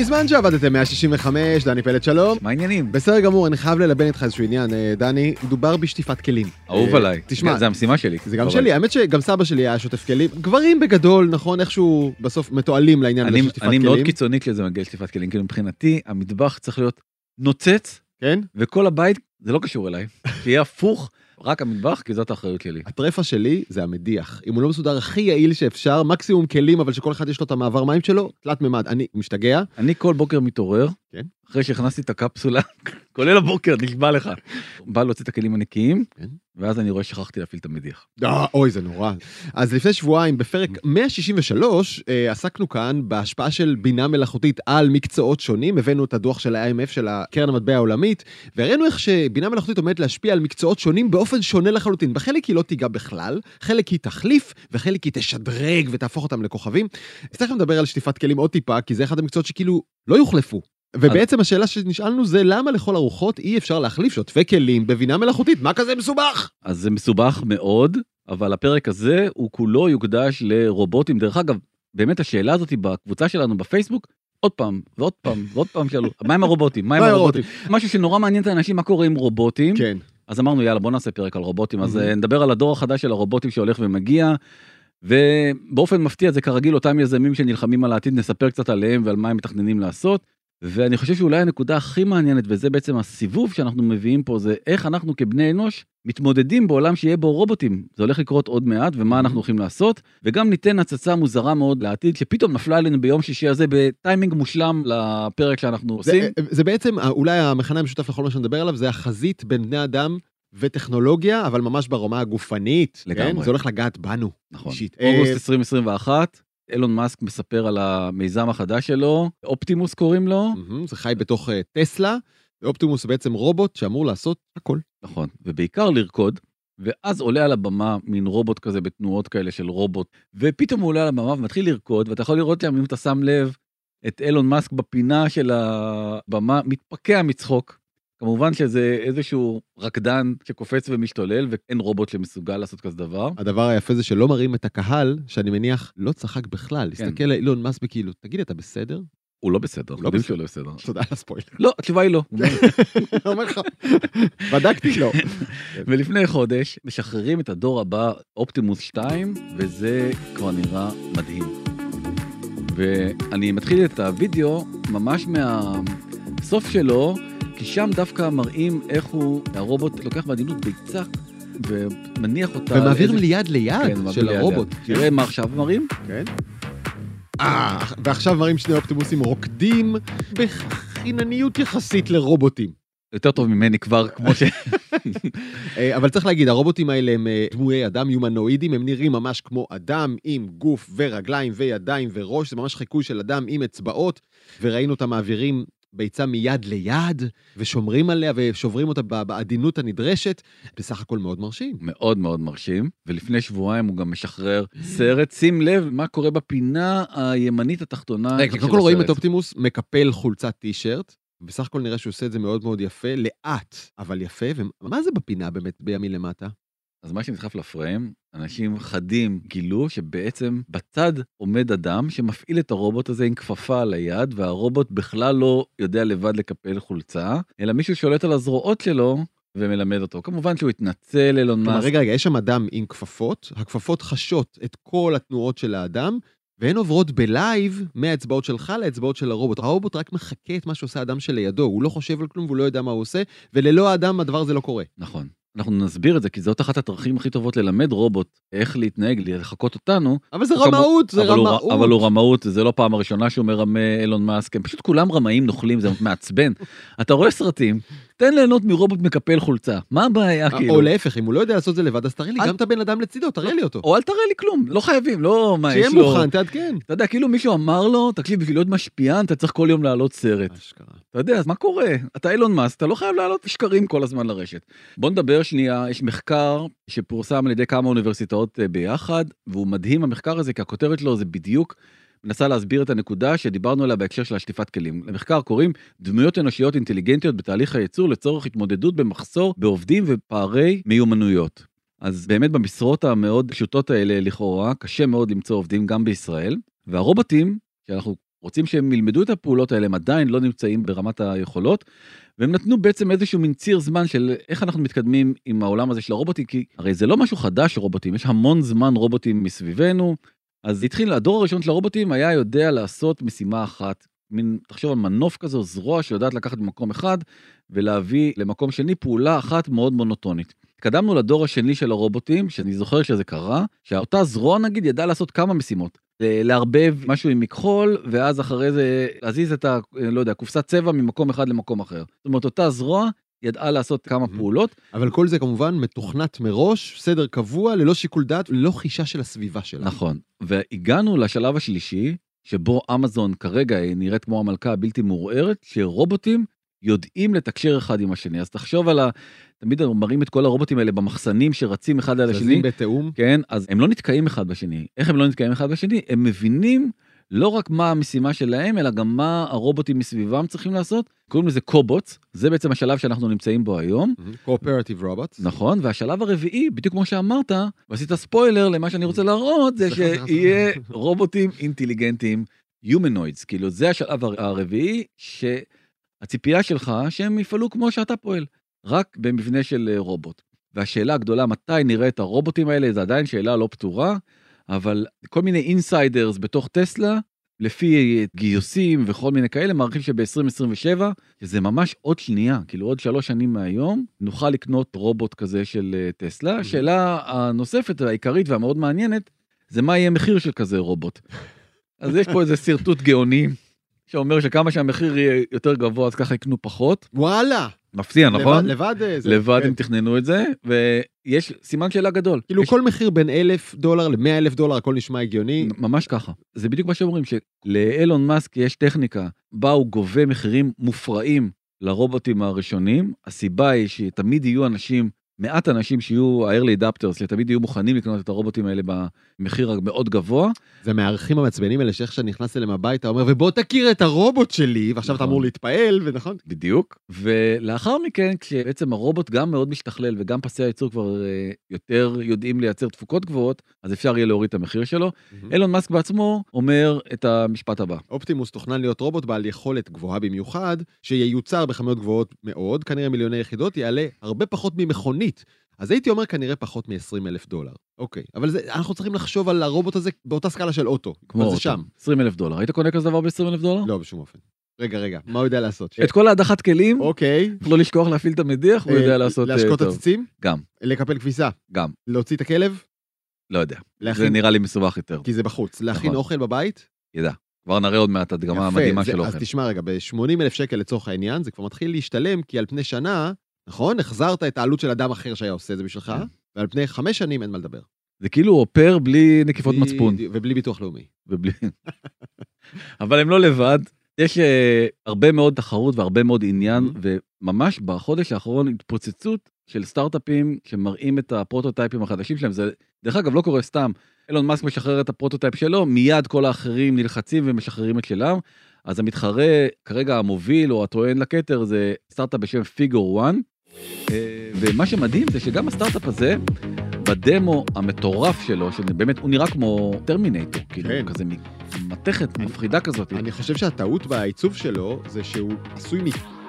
מזמן שעבדתם 165, דני פלד שלום. מה העניינים? בסדר גמור, אני חייב ללבן איתך איזשהו עניין, אה, דני, מדובר בשטיפת כלים. אהוב אה, עליי. תשמע, זה המשימה שלי. זה גם שלי, האמת שגם סבא שלי היה שוטף כלים. גברים בגדול, נכון, איכשהו בסוף מתועלים לעניין הזה אני, של שטיפת אני כלים. מאוד קיצוני כשזה מגיע לשטיפת כלים, כאילו מבחינתי המטבח צריך להיות נוצץ, כן? וכל הבית, זה לא קשור אליי, שיהיה הפוך, רק המטבח, כי זאת האחריות שלי. הטרפה שלי זה המדיח. אם הוא לא מסודר הכי יעיל שאפשר, מקסימום כלים, אבל שכל אחד יש לו את המעבר מים שלו, תלת מימד. אני משתגע. אני כל בוקר מתעורר, כן. אחרי שהכנסתי את הקפסולה, כולל הבוקר, נשבע לך. בא להוציא את הכלים הנקיים, כן. ואז אני רואה ששכחתי להפעיל את המדיח. אה, אוי, זה נורא. אז לפני שבועיים, בפרק 163, אה, עסקנו כאן בהשפעה של בינה מלאכותית על מקצועות שונים. הבאנו את הדוח של ה-IMF, של הקרן המטבע העולמית, והראינו איך שבינה מלאכותית עומדת להשפיע על מקצועות שונים באופן שונה לחלוטין. בחלק היא לא תיגע בכלל, חלק היא תחליף, וחלק היא תשדרג ותהפוך אותם לכוכבים. אז תכף נדבר על שטיפת כלים עוד טיפה, כי זה אחד המקצועות שכאילו לא יוחלפו. ובעצם השאלה שנשאלנו זה למה לכל הרוחות אי אפשר להחליף שוטפי כלים בבינה מלאכותית? מה כזה מסובך? אז זה מסובך מאוד, אבל הפרק הזה הוא כולו יוקדש לרובוטים. דרך אגב, באמת השאלה הזאת בקבוצה שלנו בפייסבוק, עוד פעם ועוד פעם ועוד פעם שאלו, מה עם הרובוטים? מה עם הרובוטים? משהו שנורא מעניין את האנשים, מה קורה עם רובוטים. כן. אז אמרנו יאללה בוא נעשה פרק על רובוטים, אז Mhm. אה, נדבר על הדור החדש של הרובוטים שהולך ומגיע. ובאופן מפתיע זה כרגיל אותם יזמים שנלחמים על העתיד, נספר קצת עליהם ועל מה הם מתכננים לעשות. ואני חושב שאולי הנקודה הכי מעניינת, וזה בעצם הסיבוב שאנחנו מביאים פה, זה איך אנחנו כבני אנוש מתמודדים בעולם שיהיה בו רובוטים. זה הולך לקרות עוד מעט, ומה אנחנו הולכים לעשות, וגם ניתן הצצה מוזרה מאוד לעתיד, שפתאום נפלה עלינו ביום שישי הזה בטיימינג מושלם לפרק שאנחנו זה, עושים. זה בעצם אה, אולי המכנה המשותף לכל מה שנדבר עליו זה החזית בין בני אדם וטכנולוגיה אבל ממש ברמה הגופנית. לגמרי. כן? זה הולך לגעת בנו. נכון. אישית. אוגוסט אה, 2021, אילון מאסק מספר על המיזם החדש שלו, אופטימוס קוראים לו. מהמם, זה חי בתוך אה, טסלה. אופטימוס זה בעצם רובוט שאמור לעשות הכל. נכון, ובעיקר לרקוד, ואז עולה על הבמה מין רובוט כזה בתנועות כאלה של רובוט, ופתאום הוא עולה על הבמה ומתחיל לרקוד, ואתה יכול לראות שם, אם אתה שם לב, את אילון מאסק בפינה של הבמה, מתפקע מצחוק. כמובן שזה איזשהו רקדן שקופץ ומשתולל, ואין רובוט שמסוגל לעשות כזה דבר. הדבר היפה זה שלא מראים את הקהל שאני מניח לא צחק בכלל. כן. הסתכל על אילון מאסק כאילו תגיד אתה בסדר? הוא לא בסדר, לא יודעים בסדר. שהוא לא בסדר. תודה על הספוילר. לא, התשובה היא לא. אומר לך, בדקתי לא. ולפני חודש משחררים את הדור הבא, אופטימוס 2, וזה כבר נראה מדהים. ואני מתחיל את הוידאו ממש מהסוף שלו, כי שם דווקא מראים איך הוא, הרובוט לוקח בעדינות ביצה ומניח אותה. ומעביר איזה- מיד ליד כן, של ליד הרובוט. ליד. תראה מה עכשיו מראים. כן. אה, ועכשיו מראים שני אופטימוסים רוקדים בחינניות יחסית לרובוטים. יותר טוב ממני כבר, כמו ש... אה, אבל צריך להגיד, הרובוטים האלה הם אה, דמויי אדם יומנואידים, הם נראים ממש כמו אדם עם גוף ורגליים וידיים וראש, זה ממש חיקוי של אדם עם אצבעות, וראינו אותם מעבירים ביצה מיד ליד, ושומרים עליה ושוברים אותה בעדינות הנדרשת, בסך הכל מאוד מרשים. מאוד מאוד מרשים, ולפני שבועיים הוא גם משחרר סרט, שים לב מה קורה בפינה הימנית התחתונה. רגע, קודם כל רואים. את אופטימוס מקפל חולצת טישרט, בסך הכל נראה שהוא עושה את זה מאוד מאוד יפה, לאט, אבל יפה, ומה זה בפינה באמת בימי למטה? אז מה שנדחף לפריים, אנשים חדים גילו שבעצם בצד עומד אדם שמפעיל את הרובוט הזה עם כפפה על היד, והרובוט בכלל לא יודע לבד לקפל חולצה, אלא מישהו שולט על הזרועות שלו ומלמד אותו. כמובן שהוא התנצל, אילון מאסק. רגע, רגע, יש שם אדם עם כפפות, הכפפות חשות את כל התנועות של האדם, והן עוברות בלייב מהאצבעות שלך לאצבעות של הרובוט. הרובוט רק מחקה את מה שעושה האדם שלידו, הוא לא חושב על כלום והוא לא יודע מה הוא עושה, וללא האדם הדבר הזה לא קורה. נכון. אנחנו נסביר את זה, כי זאת אחת הדרכים הכי טובות ללמד רובוט איך להתנהג, לחקות אותנו. אבל זה רמאות, זה אבל הוא- רמאות. אבל הוא רמאות, זה לא פעם הראשונה שהוא מרמה אילון מאסק, הם פשוט כולם רמאים נוכלים, זה מעצבן. אתה רואה סרטים, תן ליהנות מרובוט מקפל חולצה, מה הבעיה כאילו? או להפך, אם הוא לא יודע לעשות את זה לבד, אז תראה לי גם את הבן אדם לצידו, תראה לי אותו. או אל תראה לי כלום, לא חייבים, לא מה שיהיה יש לו... מוכן, תעדכן. אתה יודע, כאילו מישהו אמר לו, תקשיב, בשביל להיות משפיען אתה צריך כל יום להעלות סרט. אתה יודע, אז מה קורה? אתה אילון מאסק, אתה לא חייב להעלות שקרים כל הזמן לרשת. בוא נדבר שנייה, יש מחקר שפורסם על ידי כמה אוניברסיטאות אה, ביחד, והוא מדהים המחקר הזה, כי הכותרת שלו זה בדיוק מנסה להסביר את הנקודה שדיברנו עליה בהקשר של השטיפת כלים. למחקר קוראים דמויות אנושיות אינטליגנטיות בתהליך הייצור לצורך התמודדות במחסור בעובדים ופערי מיומנויות. אז באמת במשרות המאוד פשוטות האלה לכאורה, קשה מאוד למצוא עובדים גם בישראל, והרובוטים, שאנחנו רוצים שהם ילמדו את הפעולות האלה, הם עדיין לא נמצאים ברמת היכולות, והם נתנו בעצם איזשהו מין ציר זמן של איך אנחנו מתקדמים עם העולם הזה של הרובוטים, כי הרי זה לא משהו חדש רובוטים, יש המון זמן רובוטים מסביבנו, אז התחיל, הדור הראשון של הרובוטים היה יודע לעשות משימה אחת, מין, תחשוב על מנוף כזו, זרוע שיודעת לקחת ממקום אחד ולהביא למקום שני פעולה אחת מאוד מונוטונית. התקדמנו לדור השני של הרובוטים, שאני זוכר שזה קרה, שאותה זרוע נגיד ידעה לעשות כמה משימות. לערבב משהו עם מכחול, ואז אחרי זה להזיז את ה... לא יודע, קופסת צבע ממקום אחד למקום אחר. זאת אומרת, אותה זרוע ידעה לעשות כמה פעולות. אבל כל זה כמובן מתוכנת מראש, סדר קבוע, ללא שיקול דעת, ללא חישה של הסביבה שלה. נכון, והגענו לשלב השלישי, שבו אמזון כרגע נראית כמו המלכה הבלתי מעורערת, שרובוטים יודעים לתקשר אחד עם השני. אז תחשוב על ה... תמיד מראים את כל הרובוטים האלה במחסנים שרצים אחד על השני. זזים בתיאום. כן, אז הם לא נתקעים אחד בשני. איך הם לא נתקעים אחד בשני? הם מבינים לא רק מה המשימה שלהם, אלא גם מה הרובוטים מסביבם צריכים לעשות. קוראים לזה cobots, זה בעצם השלב שאנחנו נמצאים בו היום. cooperative robots. נכון, והשלב הרביעי, בדיוק כמו שאמרת, ועשית ספוילר למה שאני רוצה להראות, זה שיהיה רובוטים אינטליגנטיים, Humanoids, כאילו זה השלב הרביעי, שהציפייה שלך שהם יפעלו כמו שאתה פועל, רק במבנה של רובוט. והשאלה הגדולה, מתי נראה את הרובוטים האלה, זה עדיין שאלה לא פתורה. אבל כל מיני insiders בתוך טסלה, לפי גיוסים וכל מיני כאלה, מעריכים שב-2027, שזה ממש עוד שנייה, כאילו עוד שלוש שנים מהיום, נוכל לקנות רובוט כזה של אה, טסלה. השאלה הנוספת, העיקרית והמאוד מעניינת, זה מה יהיה מחיר של כזה רובוט. אז יש פה איזה שרטוט גאוני, שאומר שכמה שהמחיר יהיה יותר גבוה, אז ככה יקנו פחות. וואלה. מפתיע, נכון? לבד זה. לבד הם תכננו את זה, ויש סימן שאלה גדול. כאילו כל מחיר בין אלף דולר למאה אלף דולר, הכל נשמע הגיוני. ממש ככה. זה בדיוק מה שאומרים, שלאילון מאסק יש טכניקה, בה הוא גובה מחירים מופרעים לרובוטים הראשונים. הסיבה היא שתמיד יהיו אנשים מעט אנשים שיהיו ה-early adapters, שתמיד יהיו מוכנים לקנות את הרובוטים האלה במחיר המאוד גבוה. זה מהערכים המעצבנים האלה שאיך שאני נכנס אליהם הביתה, אומר ובוא תכיר את הרובוט שלי, ועכשיו אתה נכון. אמור להתפעל, ונכון? בדיוק. ולאחר מכן, כשבעצם הרובוט גם מאוד משתכלל וגם פסי הייצור כבר אה, יותר יודעים לייצר תפוקות גבוהות, אז אפשר יהיה להוריד את המחיר שלו. אילון מאסק בעצמו אומר את המשפט הבא. אופטימוס תוכנן להיות רובוט בעל יכולת גבוהה במיוחד, שייוצר בכמויות גבוהות מאוד, כנראה מיליוני יחידות, יעלה הרבה פחות ממכונית. עולמית. אז הייתי אומר כנראה פחות מ-20 אלף דולר. אוקיי, אבל זה, אנחנו צריכים לחשוב על הרובוט הזה באותה סקאלה של אוטו. כמו אוטו, זה שם. 20 אלף דולר. היית קונה כזה דבר ב-20 אלף דולר? לא, בשום אופן. רגע, רגע, מה הוא יודע לעשות? את כל ההדחת כלים, אוקיי. לא לשכוח להפעיל את המדיח, הוא יודע אה, לעשות אה, להשקות עציצים? גם. לקפל כביסה? גם. להוציא את הכלב? לא יודע. זה נראה לי מסובך יותר. כי זה בחוץ. להכין נכון. אוכל בבית? ידע. כבר נראה עוד מעט הדגמה המדהימה של אוכל. אז תשמע רגע, ב-80 אלף שקל לצורך העניין, זה כבר מתחיל להשתלם, כי על פני שנה נכון? החזרת את העלות של אדם אחר שהיה עושה את זה בשבילך, כן. ועל פני חמש שנים אין מה לדבר. זה כאילו אופר בלי נקיפות מצפון. ובלי ביטוח לאומי. ובלי... אבל הם לא לבד. יש uh, הרבה מאוד תחרות והרבה מאוד עניין, mm-hmm. וממש בחודש האחרון התפוצצות של סטארט-אפים שמראים את הפרוטוטייפים החדשים שלהם. זה, דרך אגב, לא קורה סתם. אילון מאסק משחרר את ה prototype שלו, מיד כל האחרים נלחצים ומשחררים את שלם. אז המתחרה, כרגע המוביל או הטוען לכתר, זה סטארט-אפ בשם Figure 1, אה, ומה שמדהים זה שגם הסטארט-אפ הזה, בדמו המטורף שלו, שבאמת הוא נראה כמו טרמינייטור, כאילו כן. כזה מתכת מפחידה כזאת. אני חושב שהטעות בעיצוב שלו זה שהוא עשוי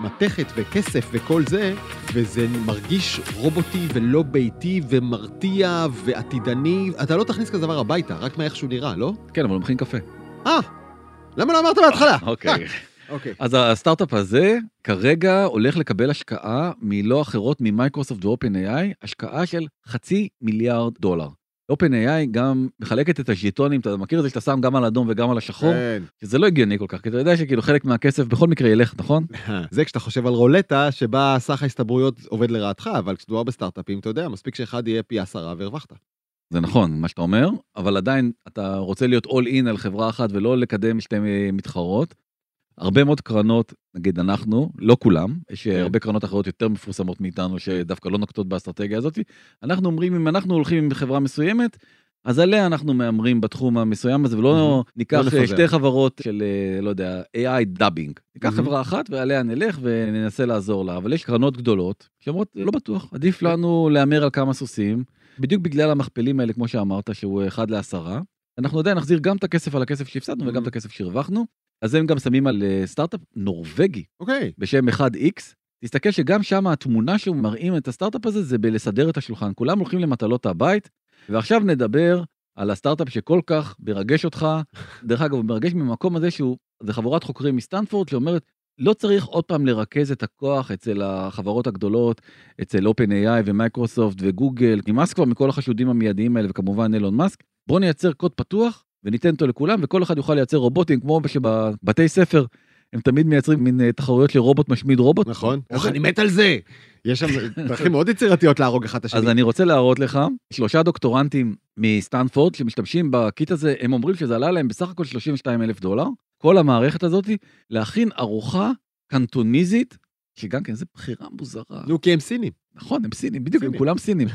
ממתכת וכסף וכל זה, וזה מרגיש רובוטי ולא ביתי ומרתיע ועתידני. אתה לא תכניס כזה דבר הביתה, רק מאיך שהוא נראה, לא? כן, אבל הוא מכין קפה. אה, למה לא אמרת בהתחלה? אוקיי. אוקיי. אז הסטארט-אפ הזה כרגע הולך לקבל השקעה מלא אחרות ממייקרוסופט ואופן-איי, השקעה של חצי מיליארד דולר. OpenAI גם מחלקת את הז'יטונים, אתה מכיר את זה שאתה שם גם על אדום וגם על השחור? כן. שזה לא הגיוני כל כך, כי אתה יודע שכאילו חלק מהכסף בכל מקרה ילך, נכון? זה כשאתה חושב על רולטה שבה סך ההסתברויות עובד לרעתך, אבל כשדובר בסטארט-אפים, אתה יודע, מספיק שאחד יהיה פי עשרה והרווחת. זה נכון, מה שאתה אומר, אבל עדיין אתה רוצה להיות all in על חברה אחת ולא לקדם שתי מתחרות. הרבה מאוד קרנות, נגיד אנחנו, לא כולם, יש כן. הרבה קרנות אחרות יותר מפורסמות מאיתנו שדווקא לא נוקטות באסטרטגיה הזאת. אנחנו אומרים, אם אנחנו הולכים עם חברה מסוימת, אז עליה אנחנו מהמרים בתחום המסוים הזה, ולא mm-hmm. ניקח לא שתי חברות של, אה, לא יודע, AI dubbing. ניקח mm-hmm. חברה אחת ועליה נלך וננסה לעזור לה, אבל יש קרנות גדולות שאומרות, לא בטוח, עדיף לנו להמר על כמה סוסים, בדיוק בגלל המכפלים האלה, כמו שאמרת, שהוא אחד לעשרה. אנחנו עדיין נחזיר גם את הכסף על הכסף שהפסדנו וגם את הכסף שהרווחנו. אז הם גם שמים על אה, סטארט-אפ נורבגי אוקיי. בשם 1X. תסתכל שגם שם התמונה שהוא מראים את הסטארט-אפ הזה זה בלסדר את השולחן. כולם הולכים למטלות הבית, ועכשיו נדבר על הסטארט-אפ שכל כך מרגש אותך. דרך אגב, הוא מרגש ממקום הזה שהוא, זה חבורת חוקרים מסטנפורד שאומרת, לא צריך עוד פעם לרכז את הכוח אצל החברות הגדולות, אצל OpenAI ומייקרוסופט וגוגל, נמאס כבר מכל החשודים המיידיים האלה וכמובן אילון מאסק. בוא נייצר קוד פתוח וניתן אותו לכולם וכל אחד יוכל לייצר רובוטים כמו שבבתי ספר הם תמיד מייצרים מין אה, תחרויות של רובוט משמיד רובוט. נכון. איך אני מת על זה. יש שם דרכים מאוד יצירתיות להרוג אחד את השני. אז אני רוצה להראות לך שלושה דוקטורנטים מסטנפורד שמשתמשים ב kit הזה, הם אומרים שזה עלה להם בסך הכל 32 אלף דולר, כל המערכת הזאת, להכין ארוחה קנטוניזית, שגם כן, זו בחירה מוזרה. נו, כי הם סינים. נכון, הם סינים, בדיוק, הם סינים. כולם סינים.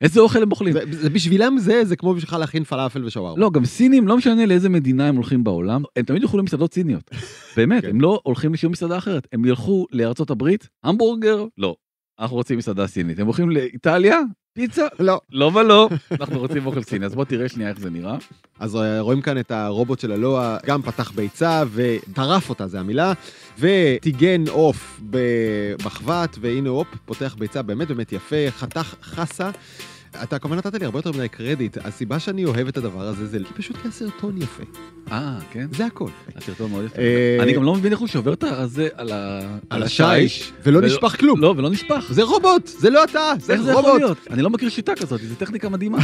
איזה אוכל הם אוכלים? זה- זה בשבילם זה, זה כמו בשבילך להכין פלאפל ושווארמה. לא, גם סינים, לא משנה לאיזה מדינה הם הולכים בעולם, הם תמיד ילכו למסעדות סיניות. באמת, כן. הם לא הולכים לשום מסעדה אחרת. הם ילכו לארצות הברית, המבורגר, לא. אנחנו רוצים מסעדה סינית. הם הולכים לאיטליה, פיצה, לא. לא ולא, אנחנו רוצים אוכל סיני. אז בוא תראה שנייה איך זה נראה. אז אה, רואים כאן את הרובוט של הלואה, גם פתח ביצה וטרף אותה, זה המילה, וטיגן עוף במחבת, והנה הופ, פותח ביצה באמת באמת יפה, חתך חסה. אתה כמובן נתת לי הרבה יותר מדי קרדיט, הסיבה שאני אוהב את הדבר הזה זה כי פשוט כי הסרטון יפה, אה, כן? זה הכל. הסרטון מאוד יפה. אה, אני גם לא מבין איך הוא שובר את הזה על ה- על השיש, ולא נשפך כלום. לא, ולא נשפך. זה רובוט, זה לא אתה, זה איך זה יכול רובוט. להיות? אני לא מכיר שיטה כזאת, זו טכניקה מדהימה.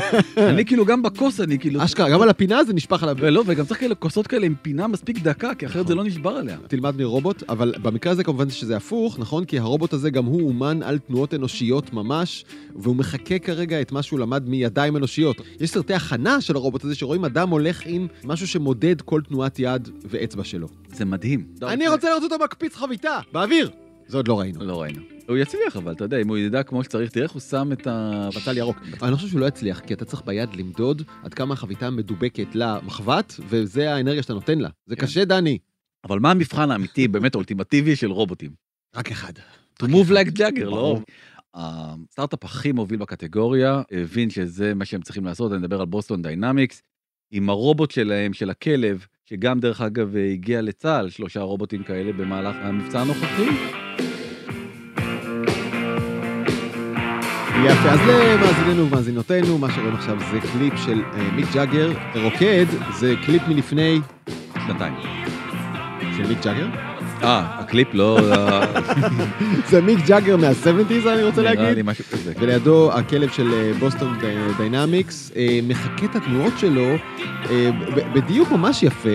אני כאילו גם בכוס אני כאילו... אשכרה, גם על הפינה זה נשפך עליו. ולא, וגם צריך כאלה כוסות כאלה עם פינה מספיק דקה, כי אחרת זה לא נשבר עליה. תלמד מרובוט, אבל במקרה הזה כמובן שזה הפוך, נכון? כי הרובוט הזה גם הוא אומן על תנועות אנושיות ממש, והוא מחקה כרגע את מה שהוא למד מידיים אנושיות. יש סרטי הכנה של הרובוט הזה שרואים אדם הולך עם משהו שמודד כל תנועת יד ואצבע שלו. זה מדהים. אני רוצה לראות אותו מקפיץ חביתה, באוויר! זה עוד לא ראינו. לא ראינו. הוא יצליח אבל, אתה יודע, אם הוא ידע כמו שצריך, תראה איך הוא שם את ה... בצל ירוק. אני חושב שהוא לא יצליח, כי אתה צריך ביד למדוד עד כמה החביתה מדובקת למחבת, וזה האנרגיה שאתה נותן לה. זה כן. קשה, דני. אבל מה המבחן האמיתי, באמת האולטימטיבי של רובוטים? רק אחד. To move like Jagger, לא? הסטארט-אפ הכי מוביל בקטגוריה, הבין שזה מה שהם צריכים לעשות, אני מדבר על בוסטון דיינמיקס, עם הרובוט שלהם, של הכלב, שגם דרך אגב הגיע לצה"ל, שלושה רובוטים כאלה במהלך המבצע הנוכחי. יפה, אז למאזיננו ומאזינותינו, מה שרואים עכשיו זה קליפ של אה, מיק ג'אגר, רוקד, זה קליפ מלפני, שנתיים. של מיק ג'אגר? אה, הקליפ לא... זה מיק ג'אגר מה-70's אני רוצה נראה להגיד. לי משהו כזה. ולידו הכלב של אה, בוסטון די- דיינמיקס, אה, מחקה את התנועות שלו אה, בדיוק ממש יפה,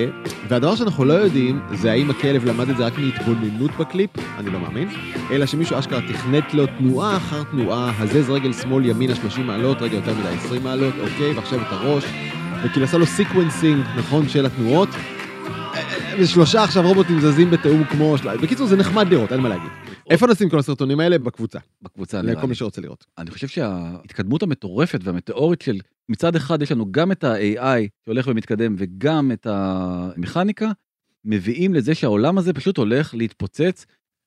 והדבר שאנחנו לא יודעים זה האם הכלב למד את זה רק מהתבוננות בקליפ, אני לא מאמין, אלא שמישהו אשכרה תכנת לו תנועה אחר תנועה, הזז רגל שמאל ימינה 30 מעלות, רגע יותר מדי 20 מעלות, אוקיי, ועכשיו את הראש, וכאילו עשה לו sequencing, נכון, של התנועות. ושלושה עכשיו רובוטים זזים בתיאום כמו של... בקיצור, זה נחמד לראות, אין מה להגיד. איפה נשים כל הסרטונים האלה? בקבוצה, בקבוצה נראה לכל לי. מי שרוצה לראות. אני חושב שההתקדמות המטורפת והמטאורית של מצד אחד יש לנו גם את ה-AI שהולך ומתקדם וגם את המכניקה, מביאים לזה שהעולם הזה פשוט הולך להתפוצץ.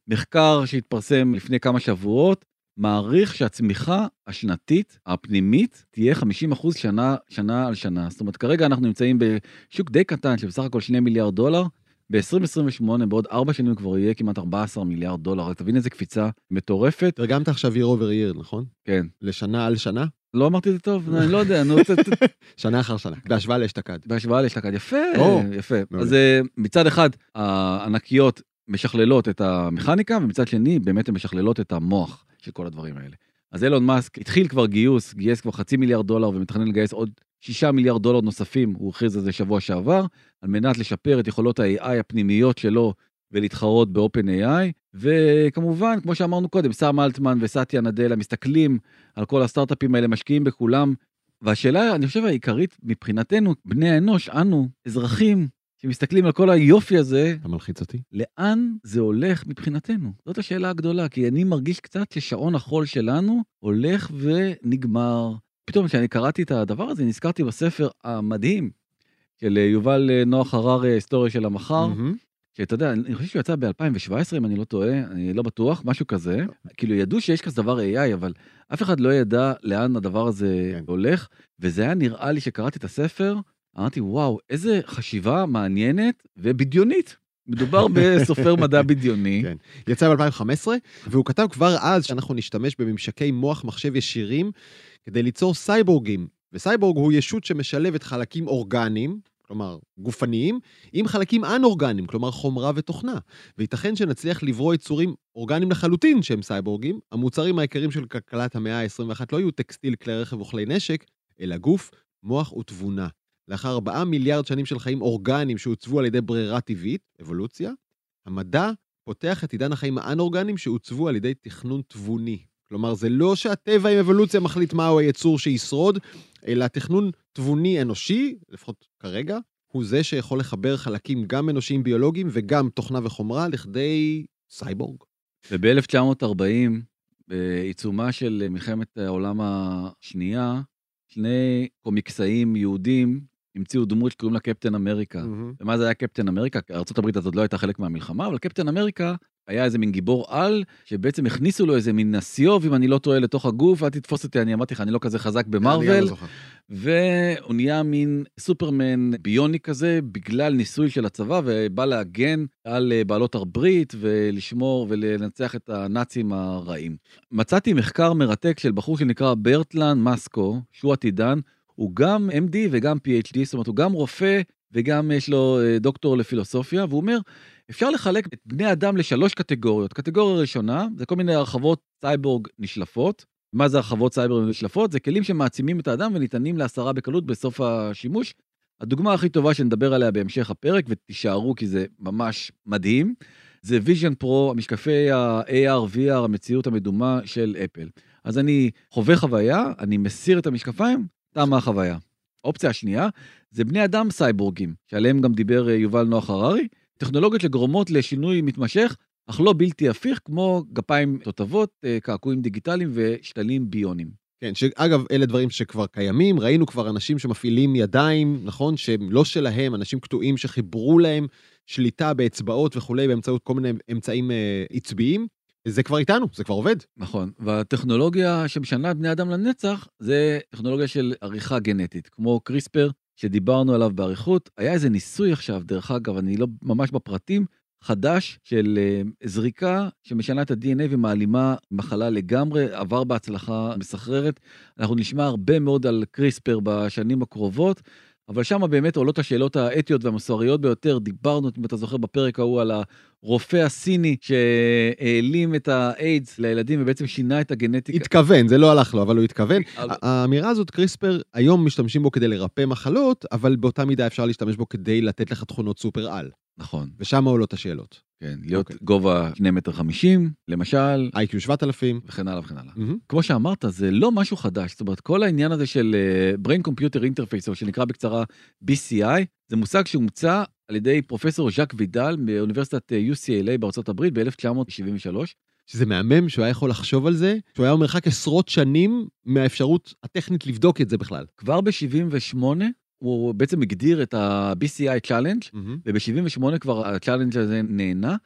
מחקר שהתפרסם לפני כמה שבועות מעריך שהצמיחה השנתית הפנימית תהיה 50% שנה, שנה על שנה. זאת אומרת, כרגע אנחנו נמצאים בשוק די קטן של בסך הכל 2 מיליארד דולר. ב-2028, בעוד 4 שנים כבר יהיה כמעט 14 מיליארד דולר. רק תבין איזה קפיצה מטורפת. תרגמת עכשיו year over year, נכון? כן. לשנה על שנה? לא אמרתי את זה טוב, אני לא יודע, נו, ת- ת- שנה אחר שנה, בהשוואה לאשתקד. בהשוואה לאשתקד, יפה, יפה. אז אה, מצד אחד, הענקיות משכללות את המכניקה, ומצד שני, באמת הן משכללות את המוח של כל הדברים האלה. אז אילון מאסק התחיל כבר גיוס, גייס כבר חצי מיליארד דולר ומתכנן לגייס עוד שישה מיליארד דולר נוספים, הוא הכריז על זה שבוע שעבר, על מנת לשפר את יכולות ה-AI הפנימיות שלו ולהתחרות ב-OpenAI, וכמובן, כמו שאמרנו קודם, סאם אלטמן וסטיה נדלה מסתכלים על כל הסטארט-אפים האלה, משקיעים בכולם, והשאלה, אני חושב, העיקרית מבחינתנו, בני האנוש, אנו, אזרחים, שמסתכלים על כל היופי הזה, אתה מלחיץ אותי? לאן זה הולך מבחינתנו? זאת השאלה הגדולה, כי אני מרגיש קצת ששעון החול שלנו הולך ונגמר. פתאום כשאני קראתי את הדבר הזה, נזכרתי בספר המדהים של אה, יובל אה, נוח הררי, היסטוריה של המחר, מהמם. שאתה יודע, אני חושב שהוא יצא ב-2017, אם אני לא טועה, אני לא בטוח, משהו כזה. כאילו, ידעו שיש כזה דבר AI, אבל אף אחד לא ידע לאן הדבר הזה כן. הולך, וזה היה נראה לי שקראתי את הספר, אמרתי, וואו, איזה חשיבה מעניינת ובדיונית. מדובר בסופר מדע בדיוני. כן. יצא ב-2015, והוא כתב כבר אז שאנחנו נשתמש בממשקי מוח מחשב ישירים כדי ליצור סייבורגים. וסייבורג הוא ישות שמשלבת חלקים אורגניים, כלומר גופניים, עם חלקים אנ-אורגניים, כלומר חומרה ותוכנה. וייתכן שנצליח לברוא יצורים אורגניים לחלוטין שהם סייבורגים. המוצרים העיקריים של כלכלת המאה ה-21 לא יהיו טקסטיל, כלי רכב וכלי נשק, אלא גוף, מוח ותבונה. לאחר 4 מיליארד שנים של חיים אורגניים שעוצבו על ידי ברירה טבעית, אבולוציה, המדע פותח את עידן החיים האנ-אורגניים שעוצבו על ידי תכנון תבוני. כלומר, זה לא שהטבע עם אבולוציה מחליט מהו היצור שישרוד, אלא תכנון תבוני אנושי, לפחות כרגע, הוא זה שיכול לחבר חלקים גם אנושיים ביולוגיים וגם תוכנה וחומרה לכדי סייבורג. וב-1940, בעיצומה של מלחמת העולם השנייה, שני קומיקסאים יהודים המציאו דמות שקוראים לה קפטן אמריקה. מהמם. ומה זה היה קפטן אמריקה? ארה"ב אז עוד לא הייתה חלק מהמלחמה, אבל קפטן אמריקה היה איזה מין גיבור על, שבעצם הכניסו לו איזה מין נסיוב, אם אני לא טועה, לתוך הגוף, אל תתפוס אותי, אני אמרתי לך, אני לא כזה חזק במרוויל, לא זוכר. והוא נהיה מין סופרמן ביוני כזה, בגלל ניסוי של הצבא, ובא להגן על אה, בעלות הברית, ולשמור ולנצח את הנאצים הרעים. מצאתי מחקר מרתק של בחור שנקרא ברטלן מסקו, שהוא עתידן, הוא גם MD וגם PhD, זאת אומרת, הוא גם רופא וגם יש לו אה, דוקטור לפילוסופיה, והוא אומר, אפשר לחלק את בני אדם לשלוש קטגוריות. קטגוריה ראשונה, זה כל מיני הרחבות סייבורג נשלפות. מה זה הרחבות סייבורג נשלפות? זה כלים שמעצימים את האדם וניתנים להסרה בקלות בסוף השימוש. הדוגמה הכי טובה שנדבר עליה בהמשך הפרק, ותישארו כי זה ממש מדהים, זה Vision Pro, המשקפי ה-AR, VR, המציאות המדומה של אפל. אז אני חווה חוויה, אני מסיר את המשקפיים, תמה החוויה. האופציה השנייה זה בני אדם סייבורגים, שעליהם גם דיבר אה, יובל נוח הררי, טכנולוגיות שגורמות לשינוי מתמשך, אך לא בלתי הפיך, כמו גפיים תותבות, אה, קעקועים דיגיטליים ושתלים ביונים. כן, שאגב, אלה דברים שכבר קיימים, ראינו כבר אנשים שמפעילים ידיים, נכון? שהם לא שלהם, אנשים קטועים שחיברו להם שליטה באצבעות וכולי באמצעות כל מיני אמצעים אה, עצביים. זה כבר איתנו, זה כבר עובד. נכון, והטכנולוגיה שמשנה בני אדם לנצח, זה טכנולוגיה של עריכה גנטית, כמו קריספר, שדיברנו עליו באריכות. היה איזה ניסוי עכשיו, דרך אגב, אני לא ממש בפרטים, חדש של אה, זריקה שמשנה את ה-DNA ומעלימה מחלה לגמרי, עבר בהצלחה מסחררת. אנחנו נשמע הרבה מאוד על קריספר בשנים הקרובות, אבל שם באמת עולות השאלות האתיות והמוסריות ביותר. דיברנו, אם אתה זוכר, בפרק ההוא על הרופא הסיני שהעלים את האיידס לילדים ובעצם שינה את הגנטיקה. התכוון, זה לא הלך לו, אבל הוא התכוון. האמירה הזאת, קריספר, היום משתמשים בו כדי לרפא מחלות, אבל באותה מידה אפשר להשתמש בו כדי לתת לך תכונות סופר על. נכון, ושם עולות השאלות. כן, להיות אוקיי. גובה 2 מטר 50, למשל, איי-קיו 7000. וכן הלאה וכן הלאה. מהמם. כמו שאמרת, זה לא משהו חדש. זאת אומרת, כל העניין הזה של אה, Brain Computer Interface, או שנקרא בקצרה BCI, זה מושג שהומצא על ידי פרופסור ז'אק וידל מאוניברסיטת אה, UCLA בארצות הברית ב-1973. שזה מהמם שהוא היה יכול לחשוב על זה, שהוא היה במרחק עשרות שנים מהאפשרות הטכנית לבדוק את זה בכלל. כבר ב-78 הוא בעצם הגדיר את ה-BCI Challenge, וב-78 כבר ה challenge הזה נענה.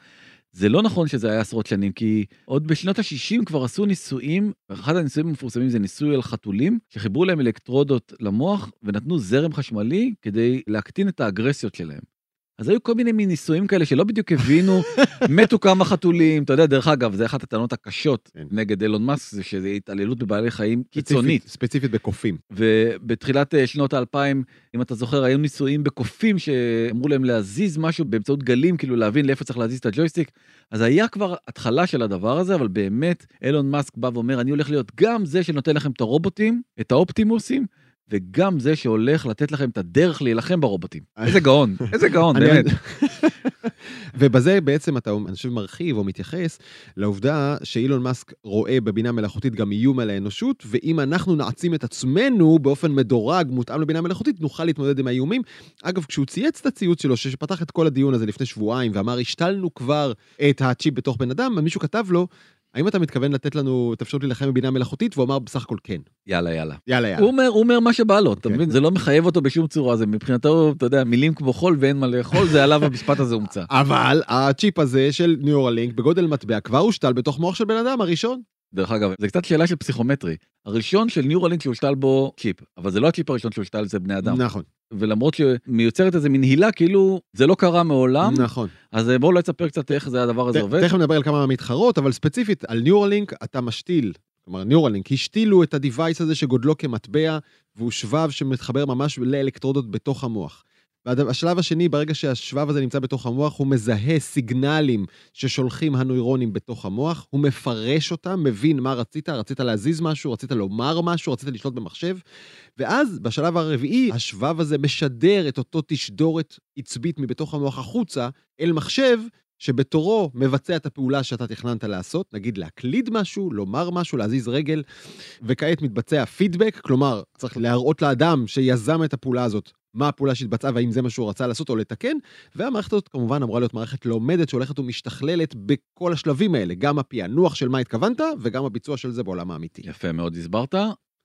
זה לא נכון שזה היה עשרות שנים, כי עוד בשנות ה-60 כבר עשו ניסויים, אחד הניסויים המפורסמים זה ניסוי על חתולים, שחיברו להם אלקטרודות למוח ונתנו זרם חשמלי כדי להקטין את האגרסיות שלהם. אז היו כל מיני מין ניסויים כאלה שלא בדיוק הבינו, מתו כמה חתולים, אתה יודע, דרך אגב, זה אחת הטענות הקשות כן. נגד אילון מאסק, זה שזה התעללות בבעלי חיים קיצונית. ספציפית, בקופים. ובתחילת אה, שנות האלפיים, אם אתה זוכר, היו ניסויים בקופים שאמרו להם להזיז משהו באמצעות גלים, כאילו להבין לאיפה צריך להזיז את הג'ויסטיק. אז היה כבר התחלה של הדבר הזה, אבל באמת, אילון מאסק בא ואומר, אני הולך להיות גם זה שנותן לכם את הרובוטים, את האופטימוסים, וגם זה שהולך לתת לכם את הדרך להילחם ברובוטים. איזה גאון, איזה גאון, באמת. ובזה בעצם אתה, אני חושב, מרחיב או מתייחס לעובדה שאילון מאסק רואה בבינה מלאכותית גם איום על האנושות, ואם אנחנו נעצים את עצמנו באופן מדורג, מותאם לבינה מלאכותית, נוכל להתמודד עם האיומים. אגב, כשהוא צייץ את הציוץ שלו, שפתח את כל הדיון הזה לפני שבועיים, ואמר, השתלנו כבר את הצ'יפ בתוך בן אדם, מישהו כתב לו, האם אתה מתכוון לתת לנו את האפשרות להילחם בבינה מלאכותית? והוא אמר בסך הכל כן. יאללה, יאללה. יאללה, יאללה. הוא אומר, הוא אומר מה שבא לו, אתה כן. מבין? זה לא מחייב אותו בשום צורה, זה מבחינתו, אתה יודע, מילים כמו חול ואין מה לאכול, זה עליו המשפט הזה הומצא. אבל הצ'יפ הזה של ניורלינק בגודל מטבע כבר הושתל בתוך מוח של בן אדם הראשון. דרך אגב, זה קצת שאלה של פסיכומטרי. הראשון של ניורלינק שהושתל בו צ'יפ, אבל זה לא הצ'יפ הראשון שהושתל בבני אדם. נכון, ולמרות שמיוצרת איזה מין הילה כאילו זה לא קרה מעולם, נכון. אז אה, בוא אולי תספר קצת איך זה הדבר הזה ת- עובד. תכף נדבר על כמה מתחרות, אבל ספציפית על ניורלינק אתה משתיל, כלומר ניורלינק השתילו את ה device הזה שגודלו כמטבע, והוא שבב שמתחבר ממש לאלקטרודות בתוך המוח. והשלב השני, ברגע שהשבב הזה נמצא בתוך המוח, הוא מזהה סיגנלים ששולחים הנוירונים בתוך המוח, הוא מפרש אותם, מבין מה רצית, רצית להזיז משהו, רצית לומר משהו, רצית לשלוט במחשב, ואז בשלב הרביעי, השבב הזה משדר את אותו תשדורת עצבית מבתוך המוח החוצה אל מחשב, שבתורו מבצע את הפעולה שאתה תכננת לעשות, נגיד להקליד משהו, לומר משהו, להזיז רגל, וכעת מתבצע פידבק, כלומר, צריך להראות לאדם שיזם את הפעולה הזאת, מה הפעולה שהתבצעה והאם זה מה שהוא רצה לעשות או לתקן, והמערכת הזאת כמובן אמורה להיות מערכת לומדת שהולכת ומשתכללת בכל השלבים האלה, גם הפענוח של מה התכוונת וגם הביצוע של זה בעולם האמיתי. יפה מאוד הסברת.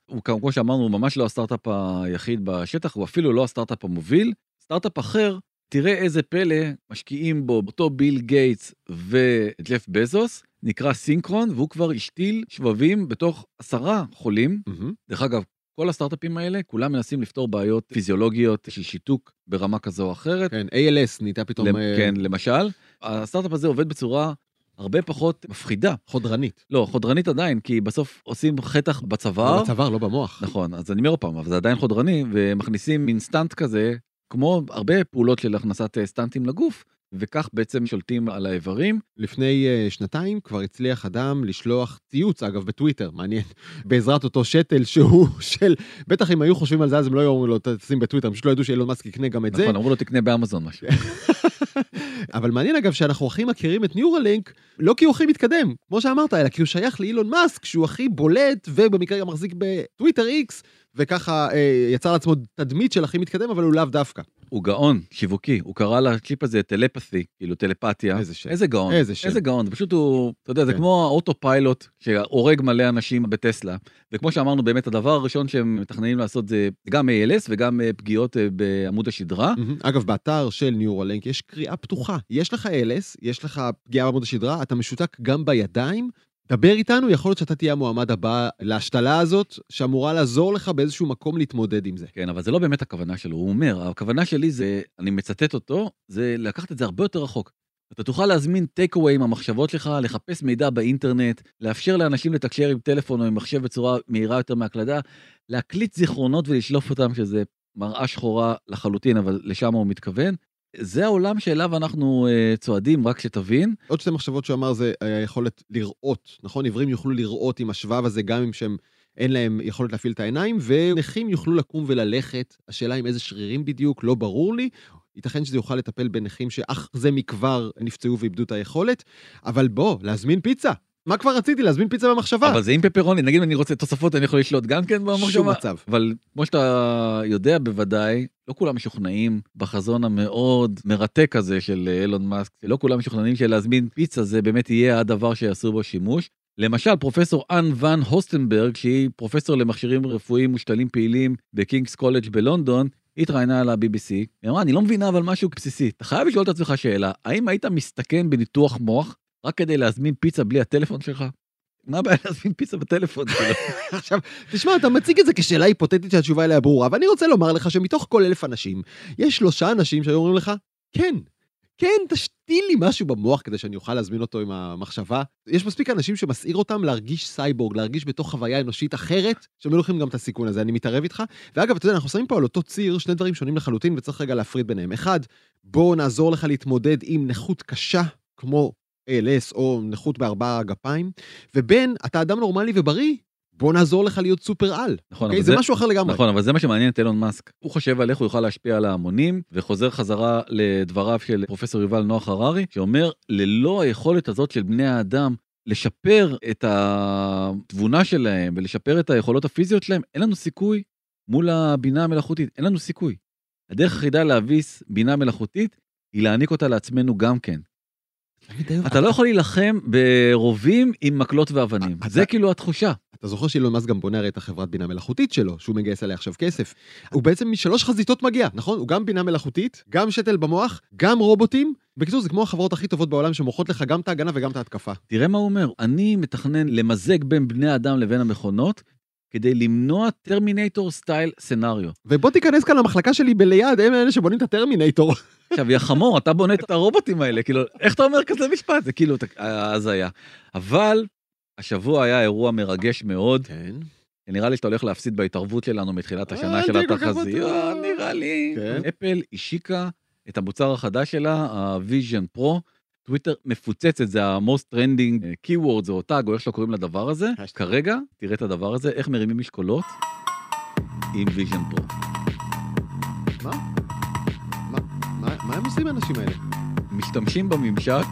הוא כמו שאמרנו הוא ממש לא הסטארט-אפ היחיד בשטח הוא אפילו לא הסטארט-אפ המוביל. סטארט-אפ אחר תראה איזה פלא משקיעים בו אותו ביל גייטס וג'ף בזוס נקרא סינכרון והוא כבר השתיל שבבים בתוך עשרה חולים. מהמם. דרך אגב כל הסטארט-אפים האלה כולם מנסים לפתור בעיות פיזיולוגיות של שיתוק ברמה כזו או אחרת. כן, ALS נהייתה פתאום למ- אה, כן למשל הסטארט-אפ הזה עובד בצורה הרבה פחות מפחידה. חודרנית. לא חודרנית עדיין כי בסוף עושים חתך בצוואר. בצוואר, לא במוח. נכון, אז אני אומר פעם, אבל זה עדיין חודרני, ומכניסים מין סטנט כזה, כמו הרבה פעולות של הכנסת אה, סטנטים לגוף, וכך בעצם שולטים על האיברים. לפני uh, שנתיים כבר הצליח אדם לשלוח ציוץ, אגב, בטוויטר, מעניין, בעזרת אותו שתל שהוא של, בטח אם היו חושבים על זה אז הם לא היו אומרים לו תשים בטוויטר, הם פשוט לא ידעו שאילון מאסק יקנה גם את זה. נכון, אמרו לו תקנה באמזון משהו. אבל מעניין אגב שאנחנו הכי מכירים את Neuralink, לא כי הוא הכי מתקדם, כמו שאמרת, אלא כי הוא שייך לאילון מאסק, שהוא הכי בולט, ובמקרה גם מחזיק בטוויטר איקס, וככה אה, יצר לעצמו תדמית של הכי מתקדם, אבל הוא לאו דווקא. הוא גאון, שיווקי, הוא קרא לצ'יפ הזה Telepathy, כאילו טלפתיה. איזה שם. איזה גאון, איזה שם. איזה גאון, פשוט הוא, אתה יודע, זה כן. כמו ה Autopilot שהורג מלא אנשים בטסלה. וכמו שאמרנו, באמת הדבר הראשון שהם מתכננים לעשות זה גם ALS וגם אה, פגיעות אה, בעמוד השדרה. אגב, באתר של ניורלינק יש קריאה פתוחה. יש לך LS, יש לך פגיעה בעמוד השדרה, אתה משותק גם בידיים. דבר איתנו, יכול להיות שאתה תהיה המועמד הבא להשתלה הזאת, שאמורה לעזור לך באיזשהו מקום להתמודד עם זה. כן, אבל זה לא באמת הכוונה שלו, הוא אומר, הכוונה שלי זה, אני מצטט אותו, זה לקחת את זה הרבה יותר רחוק. אתה תוכל להזמין טייק אווי עם המחשבות שלך, לחפש מידע באינטרנט, לאפשר לאנשים לתקשר עם טלפון או עם מחשב בצורה מהירה יותר מהקלדה, להקליט זיכרונות ולשלוף אותם, שזה מראה שחורה לחלוטין, אבל לשם הוא מתכוון. זה העולם שאליו אנחנו uh, צועדים, רק שתבין. עוד שתי מחשבות שהוא אמר זה היכולת לראות, נכון? עיוורים יוכלו לראות עם השבב הזה גם אם שהם אין להם יכולת להפעיל את העיניים, ונכים יוכלו לקום וללכת. השאלה עם איזה שרירים בדיוק, לא ברור לי. ייתכן שזה יוכל לטפל בנכים שאך זה מכבר נפצעו ואיבדו את היכולת, אבל בוא, להזמין פיצה. מה כבר רציתי? להזמין פיצה במחשבה. אבל זה עם פפרוני, נגיד אם אני רוצה תוספות, אני יכול לשלוט גם כן במחשבה. שום מצב. אבל כמו שאתה יודע בוודאי, לא כולם משוכנעים בחזון המאוד מרתק הזה של אילון מאסק, לא כולם משוכנעים שלהזמין פיצה זה באמת יהיה הדבר שיעשו בו שימוש. למשל פרופסור אן ון הוסטנברג, שהיא פרופסור למכשירים רפואיים מושתלים פעילים בקינגס קולג' בלונדון, היא התראיינה על ה-BBC, היא אמרה, אני לא מבינה אבל משהו בסיסי, אתה חייב לשאול את עצמך שאלה, האם היית מסתכן בניתוח מוח רק כדי להזמין פיצה בלי הטלפון שלך? מה הבעיה להזמין פיצה בטלפון? כאילו? עכשיו, תשמע, אתה מציג את זה כשאלה היפותטית שהתשובה אליה ברורה, ואני רוצה לומר לך שמתוך כל אלף אנשים, יש שלושה אנשים שהיו אומרים לך, כן, כן, תשתיל לי משהו במוח כדי שאני אוכל להזמין אותו עם המחשבה. יש מספיק אנשים שמסעיר אותם להרגיש סייבורג, להרגיש בתוך חוויה אנושית אחרת, שהם לוקחים גם את הסיכון הזה, אני מתערב איתך. ואגב, אתה יודע, אנחנו שמים פה על אותו ציר שני דברים שונים לחלוטין, וצריך רגע להפריד ביניהם. אחד, בואו נעזור לך להתמודד עם נכות קשה, כמו ALS או נכות בארבעה גפיים, ובין, אתה אדם נורמלי ובריא, בוא נעזור לך להיות סופר על. נכון, אוקיי? אבל זה זה- משהו אחר לגמרי. נכון, אבל זה מה שמעניין את אילון מאסק. הוא חושב על איך הוא יוכל להשפיע על ההמונים, וחוזר חזרה לדבריו של פרופסור יובל נוח הררי, שאומר, ללא היכולת הזאת של בני האדם לשפר את התבונה שלהם ולשפר את היכולות הפיזיות שלהם, אין לנו סיכוי מול הבינה המלאכותית, אין לנו סיכוי. הדרך היחידה להביס בינה מלאכותית היא להעניק אותה לעצמנו גם כן. אתה לא יכול להילחם ברובים עם מקלות ואבנים, זה כאילו התחושה. אתה זוכר שאילון מאסק גם בונה הרי את החברת בינה מלאכותית שלו, שהוא מגייס עליה עכשיו כסף. הוא בעצם משלוש חזיתות מגיע, נכון? הוא גם בינה מלאכותית, גם שתל במוח, גם רובוטים. בקיצור, זה כמו החברות הכי טובות בעולם שמוכרות לך גם את ההגנה וגם את ההתקפה. תראה מה הוא אומר, אני מתכנן למזג בין בני אדם לבין המכונות, כדי למנוע טרמינטור סטייל סנאריו. ובוא תיכנס כאן למחלקה שלי בליד, הם אלה שבונים את הטרמינטור. עכשיו, יא חמור, אתה בונה את הרובוטים האלה, כאילו, איך אתה אומר כזה משפט? זה כאילו הזיה. אבל השבוע היה אירוע מרגש מאוד. כן. נראה לי שאתה הולך להפסיד בהתערבות שלנו מתחילת השנה אל של התחזיות, בטוח. נראה לי. כן. אפל השיקה את המוצר החדש שלה, ה-Vision Pro. טוויטר מפוצץ את זה, ה-most trending אה, keywords או tag או איך שלא קוראים לדבר הזה. כרגע, תראה את הדבר הזה, איך מרימים משקולות עם Vision Pro. מה- הם עושים האנשים האלה? משתמשים בממשק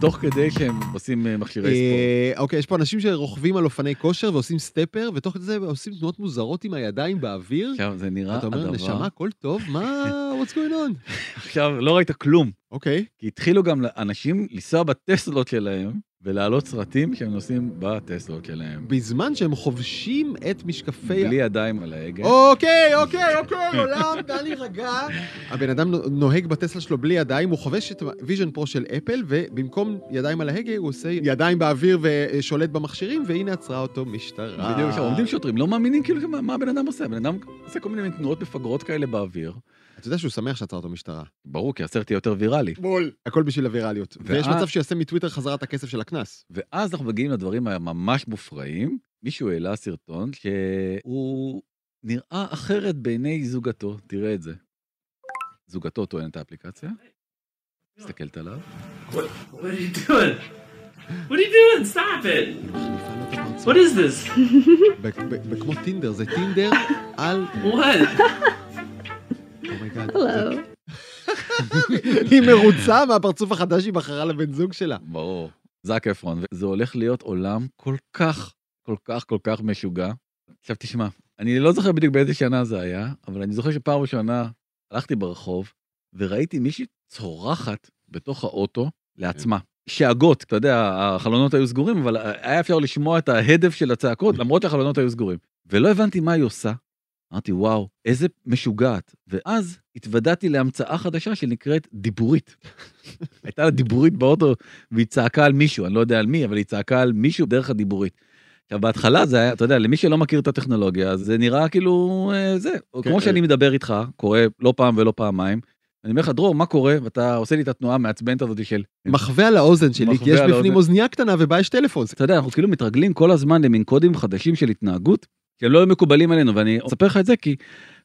תוך כדי שהם עושים אה, מכשירי ספורט. אה, אוקיי, יש פה אנשים שרוכבים על אופני כושר ועושים סטפר, ותוך כדי זה עושים תנועות מוזרות עם הידיים באוויר. עכשיו, זה נראה אתה אומר, הדבר... נשמה, הכל טוב? מה, what's going on? עכשיו, לא ראית כלום. אוקיי. כי התחילו גם אנשים לנסוע בטסלות שלהם ולהעלות סרטים שהם נוסעים בטסלות שלהם. בזמן שהם חובשים את משקפי... בלי ידיים על ההגה. אוקיי, אוקיי, אוקיי, עולם, תן לי רגע. הבן אדם נוהג בטסלה שלו בלי ידיים, הוא חובש את Vision Pro של אפל, ובמקום ידיים על ההגה, הוא עושה ידיים באוויר ושולט במכשירים, והנה עצרה אותו משטרה. בדיוק, עומדים שוטרים, לא מאמינים כאילו מה הבן אדם עושה, הבן אדם עושה כל מיני תנועות מפגרות כאלה באוויר. אתה יודע שהוא שמח שעצרה אותו משטרה. ברור, כי הסרט יהיה יותר ויראלי. בול. הכל בשביל הווירליות. ויש ואז- מצב שיעשה מטוויטר חזרה את הכסף של הקנס. ואז אנחנו מגיעים לדברים הממש מופרעים. מישהו העלה סרטון שהוא נראה אחרת בעיני זוגתו, תראה את זה. זוגתו טוענת האפליקציה. מסתכלת עליו. What, what are you doing? What are you doing? Stop it! What is this? כמו טינדר, זה טינדר על... What? Oh my God. Hello. היא מרוצה מהפרצוף החדש שהיא בחרה לבן זוג שלה. ברור. זאק אפרון, וזה הולך להיות עולם כל כך, כל כך, כל כך משוגע. עכשיו תשמע, אני לא זוכר בדיוק באיזה שנה זה היה, אבל אני זוכר שפעם ראשונה הלכתי ברחוב, וראיתי מישהי צורחת בתוך האוטו לעצמה. שאגות, אתה יודע, החלונות היו סגורים, אבל היה אפשר לשמוע את ההדף של הצעקות, למרות שהחלונות היו סגורים. ולא הבנתי מה היא עושה. אמרתי, וואו, איזה משוגעת. ואז התוודעתי להמצאה חדשה שנקראת דיבורית. הייתה לה דיבורית באוטו, והיא צעקה על מישהו, אני לא יודע על מי, אבל היא צעקה על מישהו דרך הדיבורית. עכשיו, בהתחלה זה היה, אתה יודע, למי שלא מכיר את הטכנולוגיה, זה נראה כאילו, אה, זה, כן, כמו שאני מדבר איתך, קורה לא פעם ולא פעמיים, אני אומר לך, דרור, מה קורה? ואתה עושה לי את התנועה המעצבנת הזאת של... מחווה על האוזן שלי, כי יש בפנים. אוזנייה קטנה ובה יש טלפון. אתה יודע, אנחנו כאילו מתרגלים כל הזמן למין קודים חדשים של התנהגות, שהם לא מקובלים עלינו, ואני אספר לך את זה כי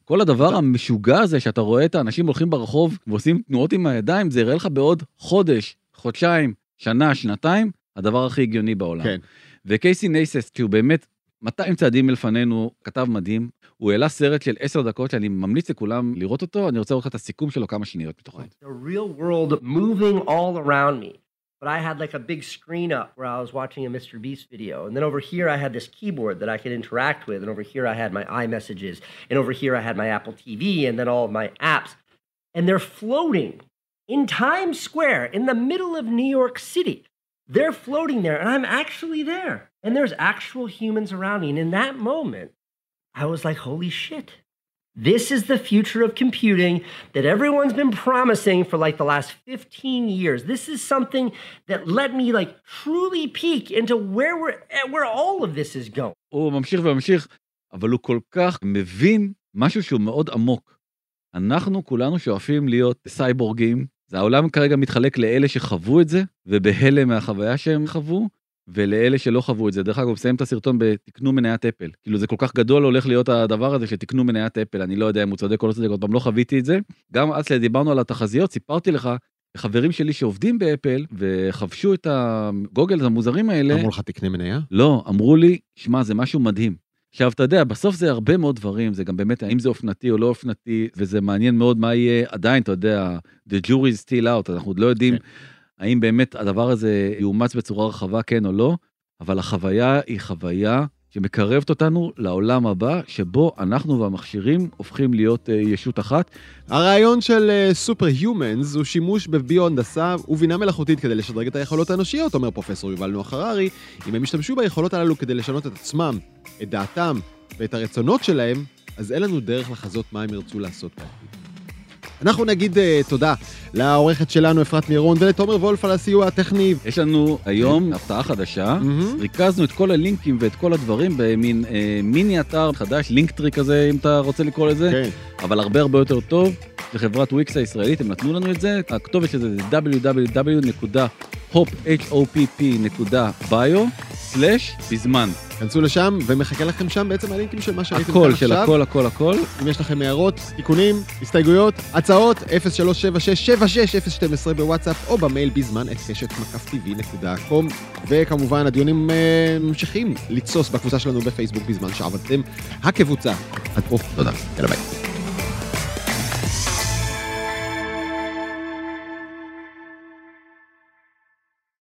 כל הדבר המשוגע הזה שאתה רואה את האנשים הולכים ברחוב ועושים תנועות עם הידיים, זה יראה לך בעוד חודש, חודשיים, שנה, שנתיים, הדבר הכי הגיוני בעולם. כן. וקייסי נייסס, שהוא באמת 200 צעדים מלפנינו, כתב מדהים, הוא העלה סרט של 10 דקות שאני ממליץ לכולם לראות אותו, אני רוצה לראות לך את הסיכום שלו כמה שניות מתוכו. the real world moving all around me. But I had like a big screen up where I was watching a Mr. Beast video. And then over here I had this keyboard that I could interact with. And over here I had my iMessages. And over here I had my Apple TV and then all of my apps. And they're floating in Times Square in the middle of New York City. They're floating there and I'm actually there. And there's actual humans around me. And in that moment, I was like, holy shit. This is the future of computing that everyone's been promising for like the last 15 years. This is something that let me like truly peek into where we're at, where all of this is going. הוא ממשיך וממשיך, אבל הוא כל כך מבין משהו שהוא מאוד עמוק. אנחנו כולנו שואפים להיות סייבורגים, זה העולם כרגע מתחלק לאלה שחוו את זה, ובהלם מהחוויה שהם חוו, ולאלה שלא חוו את זה. דרך אגב, מסיים את הסרטון בתקנו מניית אפל. כאילו זה כל כך גדול הולך להיות הדבר הזה שתקנו מניית אפל, אני לא יודע אם הוא צודק או לא צודק, עוד פעם לא חוויתי את זה. גם אז כשדיברנו על התחזיות, סיפרתי לך, חברים שלי שעובדים באפל, וחבשו את הגוגלס המוזרים האלה, אמרו לך תקנה מניה? לא, אמרו לי, שמע, זה משהו מדהים. עכשיו, אתה יודע, בסוף זה הרבה מאוד דברים, זה גם באמת, האם זה אופנתי או לא אופנתי, וזה מעניין מאוד מה יהיה, עדיין, אתה יודע, the jury is still out, אנחנו עוד לא יודעים כן. האם באמת הדבר הזה יאומץ בצורה רחבה, כן או לא, אבל החוויה היא חוויה שמקרבת אותנו לעולם הבא, שבו אנחנו והמכשירים הופכים להיות אה, ישות אחת. הרעיון של סופר uh, הומנס הוא שימוש בביו-הנדסה ובינה מלאכותית כדי לשדרג את היכולות האנושיות, אומר פרופסור יובל נוח הררי. אם הם ישתמשו ביכולות הללו כדי לשנות את עצמם, את דעתם ואת הרצונות שלהם, אז אין לנו דרך לחזות מה הם ירצו לעשות בעתיד. אנחנו נגיד uh, תודה לעורכת שלנו אפרת מירון ולתומר וולף על הסיוע הטכני. יש לנו היום הפתעה חדשה, מהמם. ריכזנו את כל הלינקים ואת כל הדברים במין אה, מיני אתר חדש, לינקטרי כזה, אם אתה רוצה לקרוא לזה, כן. אבל הרבה הרבה יותר טוב. זה חברת וויקס הישראלית, הם נתנו לנו את זה, הכתובת של זה זה www.hopp.bזמן. כנסו לשם ומחכה לכם שם בעצם הלינקים של מה שראיתם כאן הכל עכשיו. של הכל הכל הכל. אם יש לכם הערות, תיקונים, הסתייגויות, הצעות, 0376-76012 בוואטסאפ או במייל בזמן את קשת מקף טבעי.com וכמובן הדיונים אה, ממשיכים לתסוס בקבוצה שלנו בפייסבוק בזמן שעבדתם הקבוצה. עד פה, תודה, יאללה ביי.